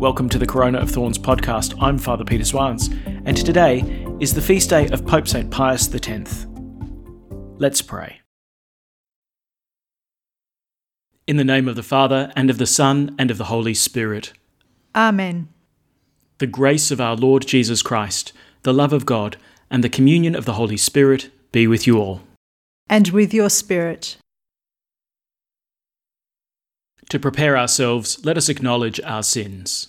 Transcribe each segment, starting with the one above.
Welcome to the Corona of Thorns podcast. I'm Father Peter Swans, and today is the feast day of Pope St. Pius X. Let's pray. In the name of the Father, and of the Son, and of the Holy Spirit. Amen. The grace of our Lord Jesus Christ, the love of God, and the communion of the Holy Spirit be with you all. And with your spirit. To prepare ourselves, let us acknowledge our sins.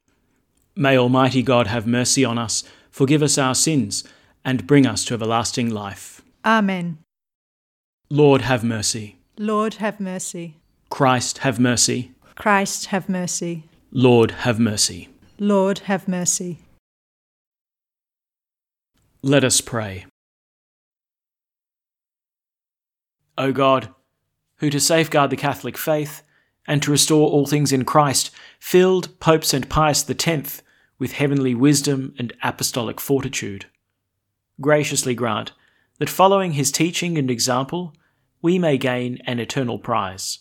May Almighty God have mercy on us, forgive us our sins, and bring us to everlasting life. Amen. Lord, have mercy. Lord, have mercy. Christ, have mercy. Christ, have mercy. Lord, have mercy. Lord, have mercy. Let us pray. O God, who to safeguard the Catholic faith and to restore all things in Christ filled Pope St. Pius X with heavenly wisdom and apostolic fortitude, graciously grant that following his teaching and example, we may gain an eternal prize.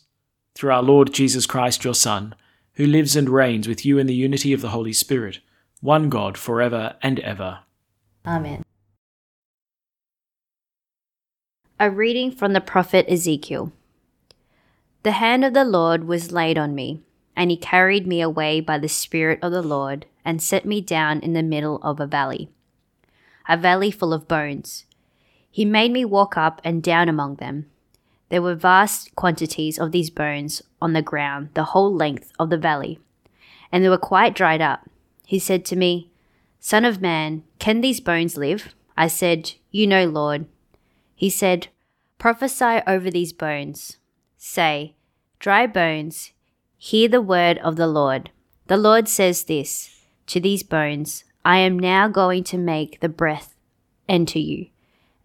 Through our Lord Jesus Christ, your Son, who lives and reigns with you in the unity of the Holy Spirit, one God for ever and ever. Amen. A reading from the prophet Ezekiel. The hand of the Lord was laid on me, and he carried me away by the Spirit of the Lord, and set me down in the middle of a valley, a valley full of bones. He made me walk up and down among them. There were vast quantities of these bones on the ground the whole length of the valley, and they were quite dried up. He said to me, Son of man, can these bones live? I said, You know, Lord. He said, Prophesy over these bones. Say, Dry bones, hear the word of the Lord. The Lord says this to these bones I am now going to make the breath enter you,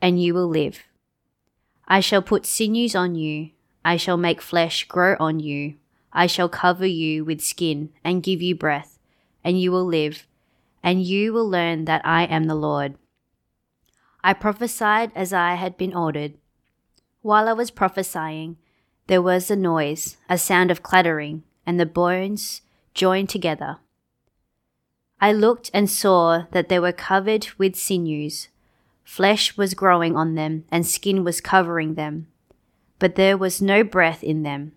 and you will live. I shall put sinews on you, I shall make flesh grow on you, I shall cover you with skin and give you breath, and you will live, and you will learn that I am the Lord. I prophesied as I had been ordered. While I was prophesying, there was a noise, a sound of clattering, and the bones joined together. I looked and saw that they were covered with sinews. Flesh was growing on them, and skin was covering them, but there was no breath in them.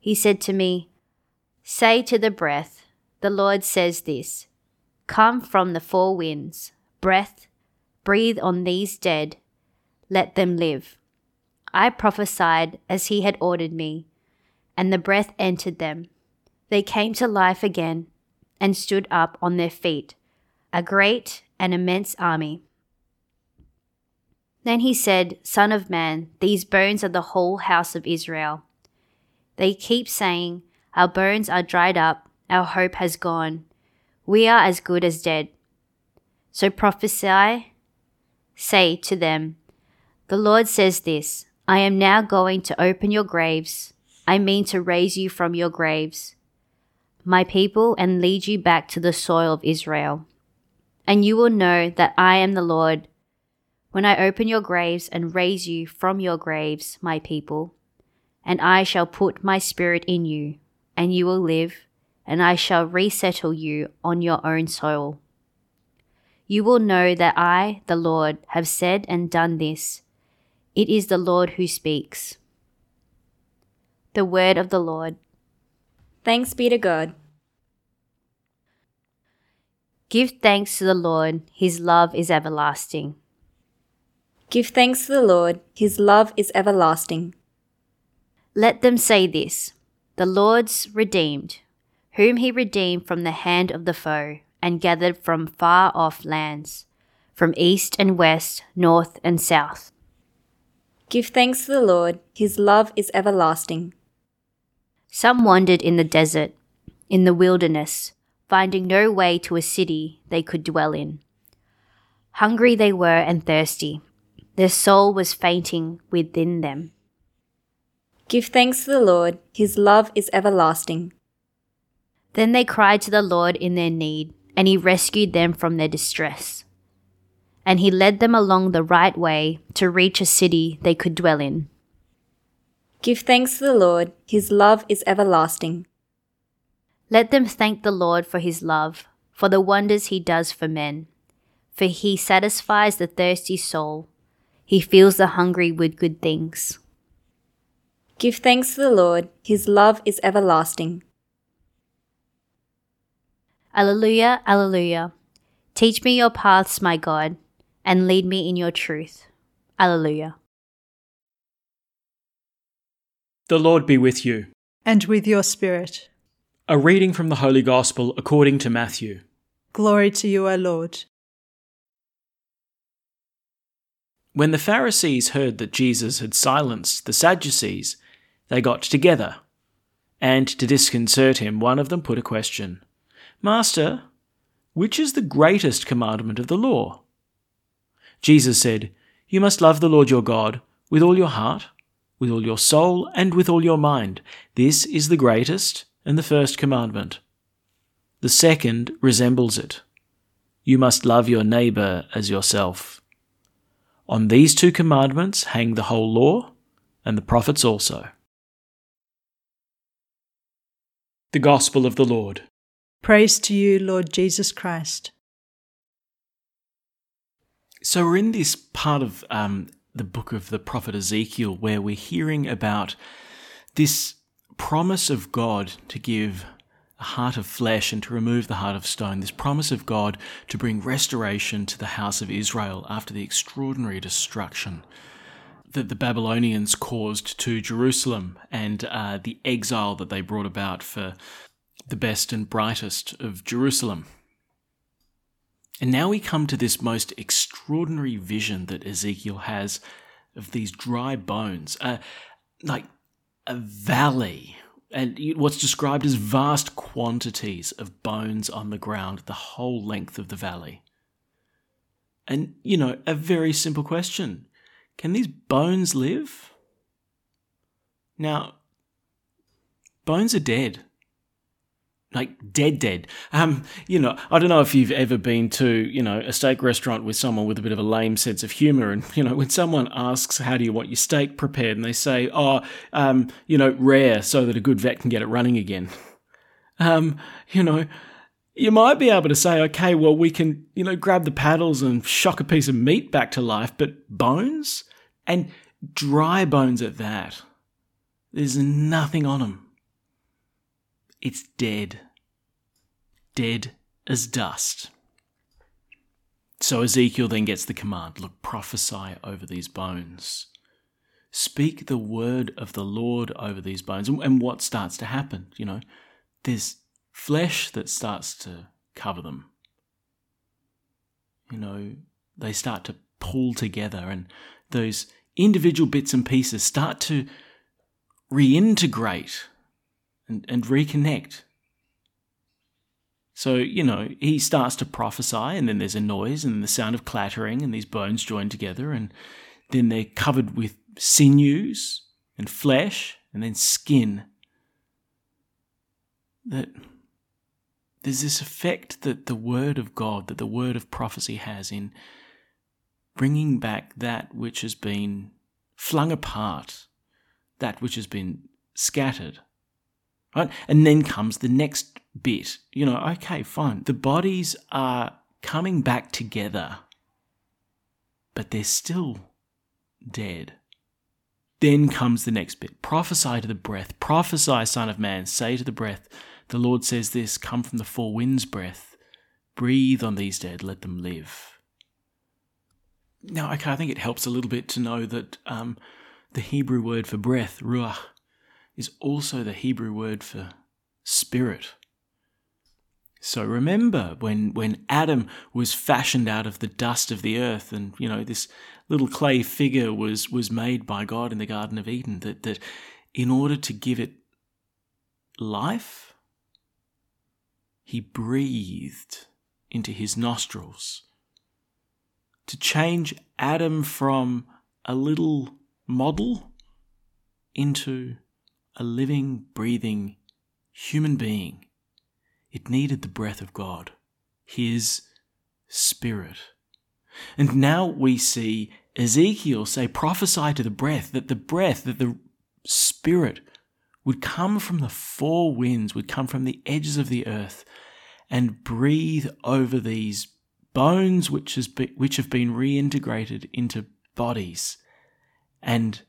He said to me, Say to the breath, the Lord says this Come from the four winds, breath, breathe on these dead, let them live. I prophesied as he had ordered me, and the breath entered them. They came to life again and stood up on their feet, a great and immense army. Then he said, Son of man, these bones are the whole house of Israel. They keep saying, Our bones are dried up, our hope has gone, we are as good as dead. So prophesy, say to them, The Lord says this I am now going to open your graves. I mean to raise you from your graves, my people, and lead you back to the soil of Israel. And you will know that I am the Lord when I open your graves and raise you from your graves, my people, and I shall put my spirit in you, and you will live, and I shall resettle you on your own soil. You will know that I, the Lord, have said and done this. It is the Lord who speaks. The word of the Lord. Thanks be to God. Give thanks to the Lord, his love is everlasting. Give thanks to the Lord, his love is everlasting. Let them say this The Lord's redeemed, whom he redeemed from the hand of the foe, and gathered from far off lands, from east and west, north and south. Give thanks to the Lord, his love is everlasting. Some wandered in the desert. in the wilderness, finding no way to a city they could dwell in. Hungry they were and thirsty. Their soul was fainting within them. Give thanks to the Lord, his love is everlasting. Then they cried to the Lord in their need, and he rescued them from their distress. And he led them along the right way to reach a city they could dwell in. Give thanks to the Lord, his love is everlasting. Let them thank the Lord for his love, for the wonders he does for men. For he satisfies the thirsty soul, he fills the hungry with good things. Give thanks to the Lord, his love is everlasting. Alleluia, Alleluia. Teach me your paths, my God, and lead me in your truth. Alleluia. The Lord be with you. And with your spirit. A reading from the Holy Gospel according to Matthew. Glory to you, O Lord. When the Pharisees heard that Jesus had silenced the Sadducees, they got together. And to disconcert him, one of them put a question Master, which is the greatest commandment of the law? Jesus said, You must love the Lord your God with all your heart, with all your soul, and with all your mind. This is the greatest and the first commandment. The second resembles it. You must love your neighbour as yourself. On these two commandments hang the whole law and the prophets also. The Gospel of the Lord. Praise to you, Lord Jesus Christ. So we're in this part of um, the book of the prophet Ezekiel where we're hearing about this promise of God to give a heart of flesh and to remove the heart of stone. This promise of God to bring restoration to the house of Israel after the extraordinary destruction that the Babylonians caused to Jerusalem and uh, the exile that they brought about for the best and brightest of Jerusalem. And now we come to this most extraordinary vision that Ezekiel has of these dry bones, uh, like a valley, and what's described as vast quantities of bones on the ground, the whole length of the valley. And, you know, a very simple question can these bones live? Now, bones are dead like dead dead. Um you know i don't know if you've ever been to you know a steak restaurant with someone with a bit of a lame sense of humor and you know when someone asks how do you want your steak prepared? and they say oh um you know rare so that a good vet can get it running again. Um you know you might be able to say okay well we can you know grab the paddles and shock a piece of meat back to life but bones? And dry bones at that there's nothing on them it's dead. Dead as dust. So Ezekiel then gets the command look, prophesy over these bones. Speak the word of the Lord over these bones. And what starts to happen? You know, there's flesh that starts to cover them. You know, they start to pull together, and those individual bits and pieces start to reintegrate and, and reconnect. So, you know, he starts to prophesy, and then there's a noise, and the sound of clattering, and these bones join together, and then they're covered with sinews and flesh, and then skin. That there's this effect that the word of God, that the word of prophecy has in bringing back that which has been flung apart, that which has been scattered. Right? And then comes the next bit. You know, okay, fine. The bodies are coming back together, but they're still dead. Then comes the next bit. Prophesy to the breath. Prophesy, Son of Man. Say to the breath, The Lord says this come from the four winds' breath. Breathe on these dead, let them live. Now, okay, I think it helps a little bit to know that um, the Hebrew word for breath, ruach, is also the Hebrew word for spirit. So remember when, when Adam was fashioned out of the dust of the earth and, you know, this little clay figure was, was made by God in the Garden of Eden, that, that in order to give it life, he breathed into his nostrils to change Adam from a little model into a living, breathing human being. It needed the breath of God, His Spirit. And now we see Ezekiel say, prophesy to the breath, that the breath, that the Spirit would come from the four winds, would come from the edges of the earth and breathe over these bones which, has be, which have been reintegrated into bodies. And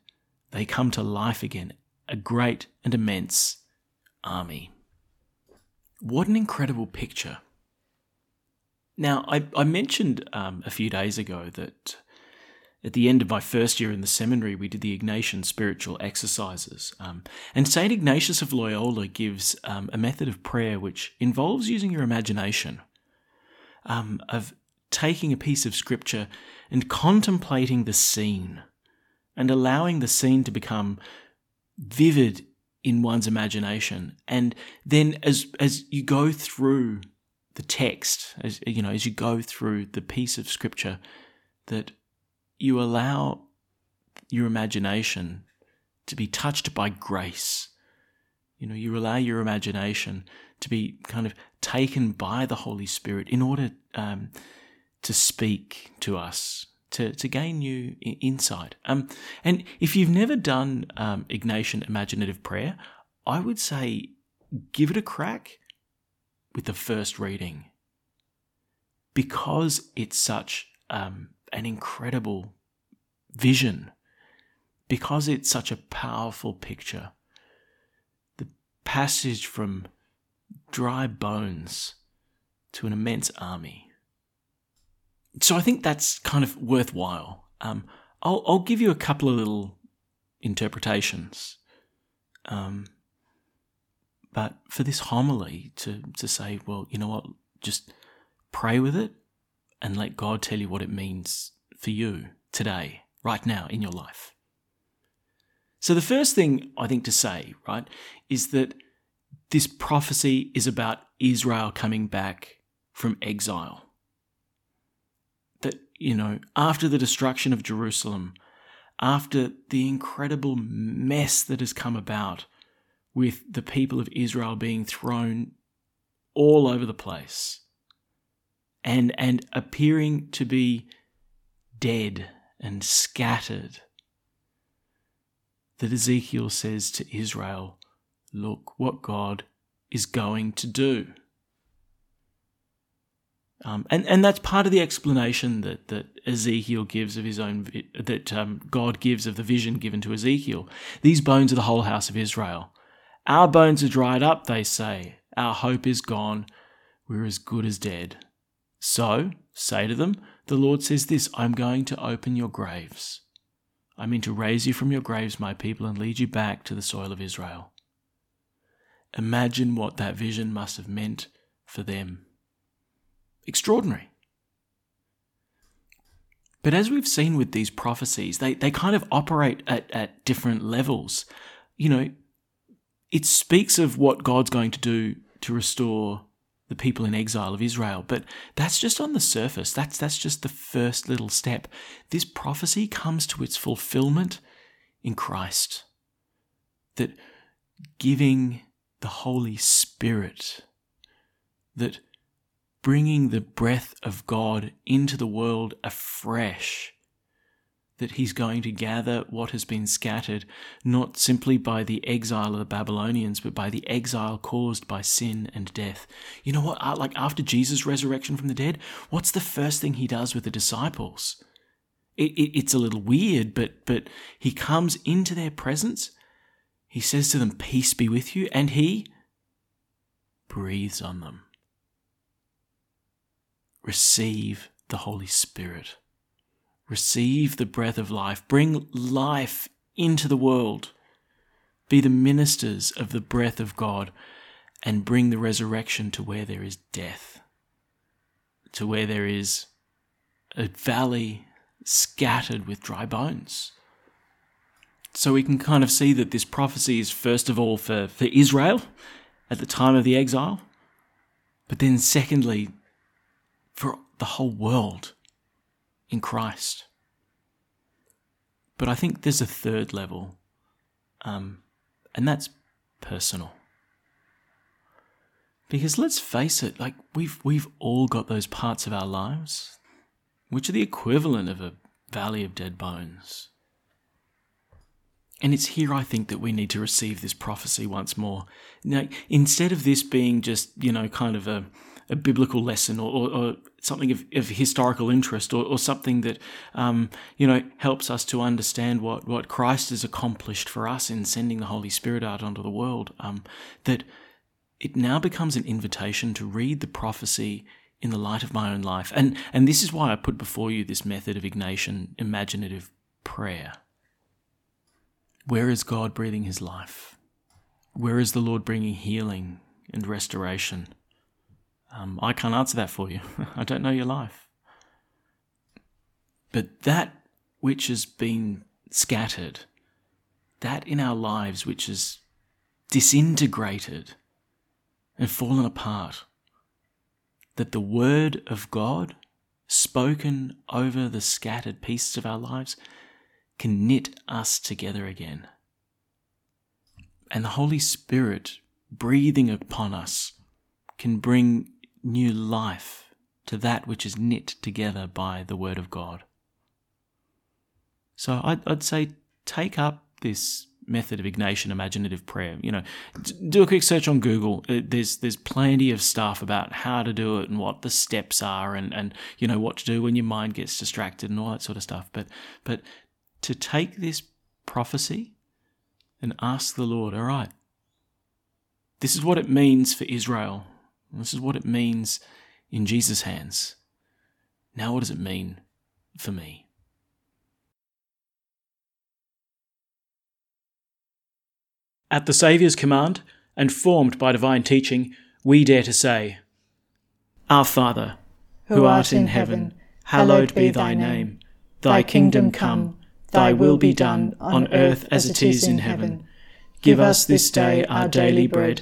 they come to life again, a great and immense army. What an incredible picture. Now, I, I mentioned um, a few days ago that at the end of my first year in the seminary, we did the Ignatian spiritual exercises. Um, and St. Ignatius of Loyola gives um, a method of prayer which involves using your imagination, um, of taking a piece of scripture and contemplating the scene and allowing the scene to become vivid in one's imagination. And then as, as you go through the text, as you know, as you go through the piece of scripture, that you allow your imagination to be touched by grace. You know, you allow your imagination to be kind of taken by the Holy Spirit in order um, to speak to us, to, to gain new insight. Um, and if you've never done um, Ignatian imaginative prayer, I would say give it a crack with the first reading because it's such um, an incredible vision because it's such a powerful picture. The passage from dry bones to an immense army. So I think that's kind of worthwhile. Um, I'll, I'll give you a couple of little interpretations. Um, but for this homily to, to say, well, you know what, just pray with it and let God tell you what it means for you today, right now in your life. So, the first thing I think to say, right, is that this prophecy is about Israel coming back from exile. You know, after the destruction of Jerusalem, after the incredible mess that has come about with the people of Israel being thrown all over the place, and and appearing to be dead and scattered that Ezekiel says to Israel, Look what God is going to do. Um, and, and that's part of the explanation that, that Ezekiel gives of his own, that um, God gives of the vision given to Ezekiel. These bones are the whole house of Israel. Our bones are dried up, they say. Our hope is gone. We're as good as dead. So, say to them, the Lord says this I'm going to open your graves. I mean to raise you from your graves, my people, and lead you back to the soil of Israel. Imagine what that vision must have meant for them. Extraordinary. But as we've seen with these prophecies, they, they kind of operate at, at different levels. You know, it speaks of what God's going to do to restore the people in exile of Israel. But that's just on the surface. That's that's just the first little step. This prophecy comes to its fulfillment in Christ. That giving the Holy Spirit, that bringing the breath of God into the world afresh that he's going to gather what has been scattered, not simply by the exile of the Babylonians, but by the exile caused by sin and death. You know what? Uh, like after Jesus' resurrection from the dead, what's the first thing he does with the disciples? It, it, it's a little weird, but but he comes into their presence. He says to them, "Peace be with you," and he breathes on them. Receive the Holy Spirit. Receive the breath of life. Bring life into the world. Be the ministers of the breath of God and bring the resurrection to where there is death, to where there is a valley scattered with dry bones. So we can kind of see that this prophecy is first of all for, for Israel at the time of the exile, But then, secondly, for the whole world in Christ. But I think there's a third level, um, and that's personal. Because let's face it, like we've we've all got those parts of our lives which are the equivalent of a valley of dead bones. And it's here I think that we need to receive this prophecy once more. Now, instead of this being just, you know, kind of a, a biblical lesson or, or, or something of, of, historical interest or, or something that, um, you know, helps us to understand what, what Christ has accomplished for us in sending the Holy Spirit out onto the world, um, that it now becomes an invitation to read the prophecy in the light of my own life. And, and this is why I put before you this method of Ignatian imaginative prayer. Where is God breathing his life? Where is the Lord bringing healing and restoration? Um, I can't answer that for you. I don't know your life. But that which has been scattered, that in our lives which is disintegrated, and fallen apart. That the Word of God, spoken over the scattered pieces of our lives, can knit us together again. And the Holy Spirit, breathing upon us, can bring new life to that which is knit together by the Word of God. So I'd, I'd say take up this method of Ignatian imaginative prayer. You know, do a quick search on Google. Uh, there's there's plenty of stuff about how to do it and what the steps are and and you know what to do when your mind gets distracted and all that sort of stuff. But but to take this prophecy and ask the Lord, all right, this is what it means for Israel. This is what it means in Jesus' hands. Now, what does it mean for me? At the Saviour's command, and formed by divine teaching, we dare to say, Our Father, who art in heaven, hallowed be thy name. Thy kingdom come, thy will be done, on earth as it is in heaven. Give us this day our daily bread,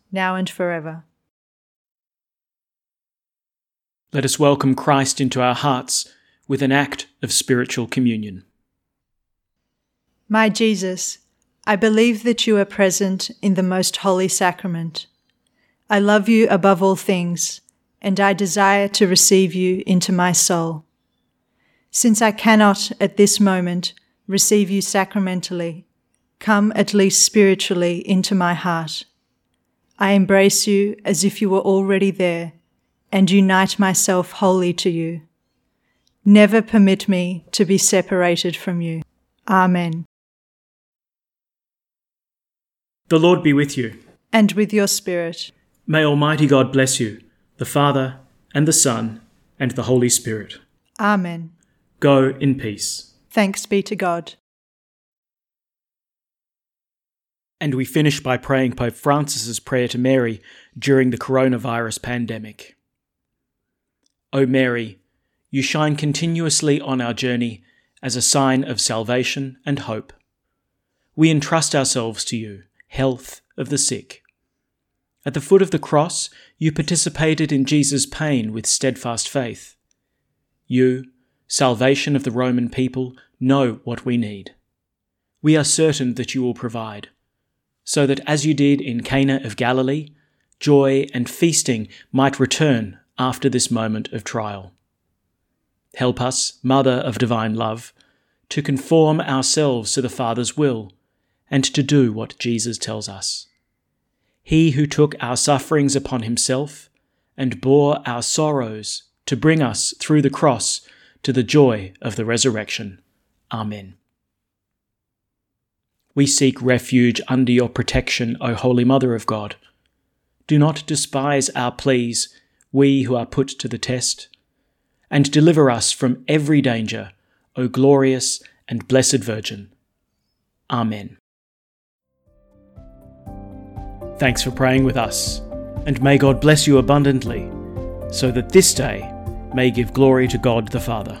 now and forever. Let us welcome Christ into our hearts with an act of spiritual communion. My Jesus, I believe that you are present in the most holy sacrament. I love you above all things, and I desire to receive you into my soul. Since I cannot at this moment receive you sacramentally, come at least spiritually into my heart. I embrace you as if you were already there and unite myself wholly to you. Never permit me to be separated from you. Amen. The Lord be with you. And with your spirit. May Almighty God bless you, the Father, and the Son, and the Holy Spirit. Amen. Go in peace. Thanks be to God. And we finish by praying Pope Francis's prayer to Mary during the coronavirus pandemic. O Mary, you shine continuously on our journey as a sign of salvation and hope. We entrust ourselves to you health of the sick. At the foot of the cross, you participated in Jesus' pain with steadfast faith. You, salvation of the Roman people, know what we need. We are certain that you will provide, so that as you did in Cana of Galilee, joy and feasting might return after this moment of trial. Help us, Mother of Divine Love, to conform ourselves to the Father's will and to do what Jesus tells us. He who took our sufferings upon himself and bore our sorrows to bring us through the cross to the joy of the resurrection. Amen. We seek refuge under your protection, O Holy Mother of God. Do not despise our pleas we who are put to the test, and deliver us from every danger, O glorious and blessed Virgin. Amen. Thanks for praying with us, and may God bless you abundantly, so that this day may give glory to God the Father.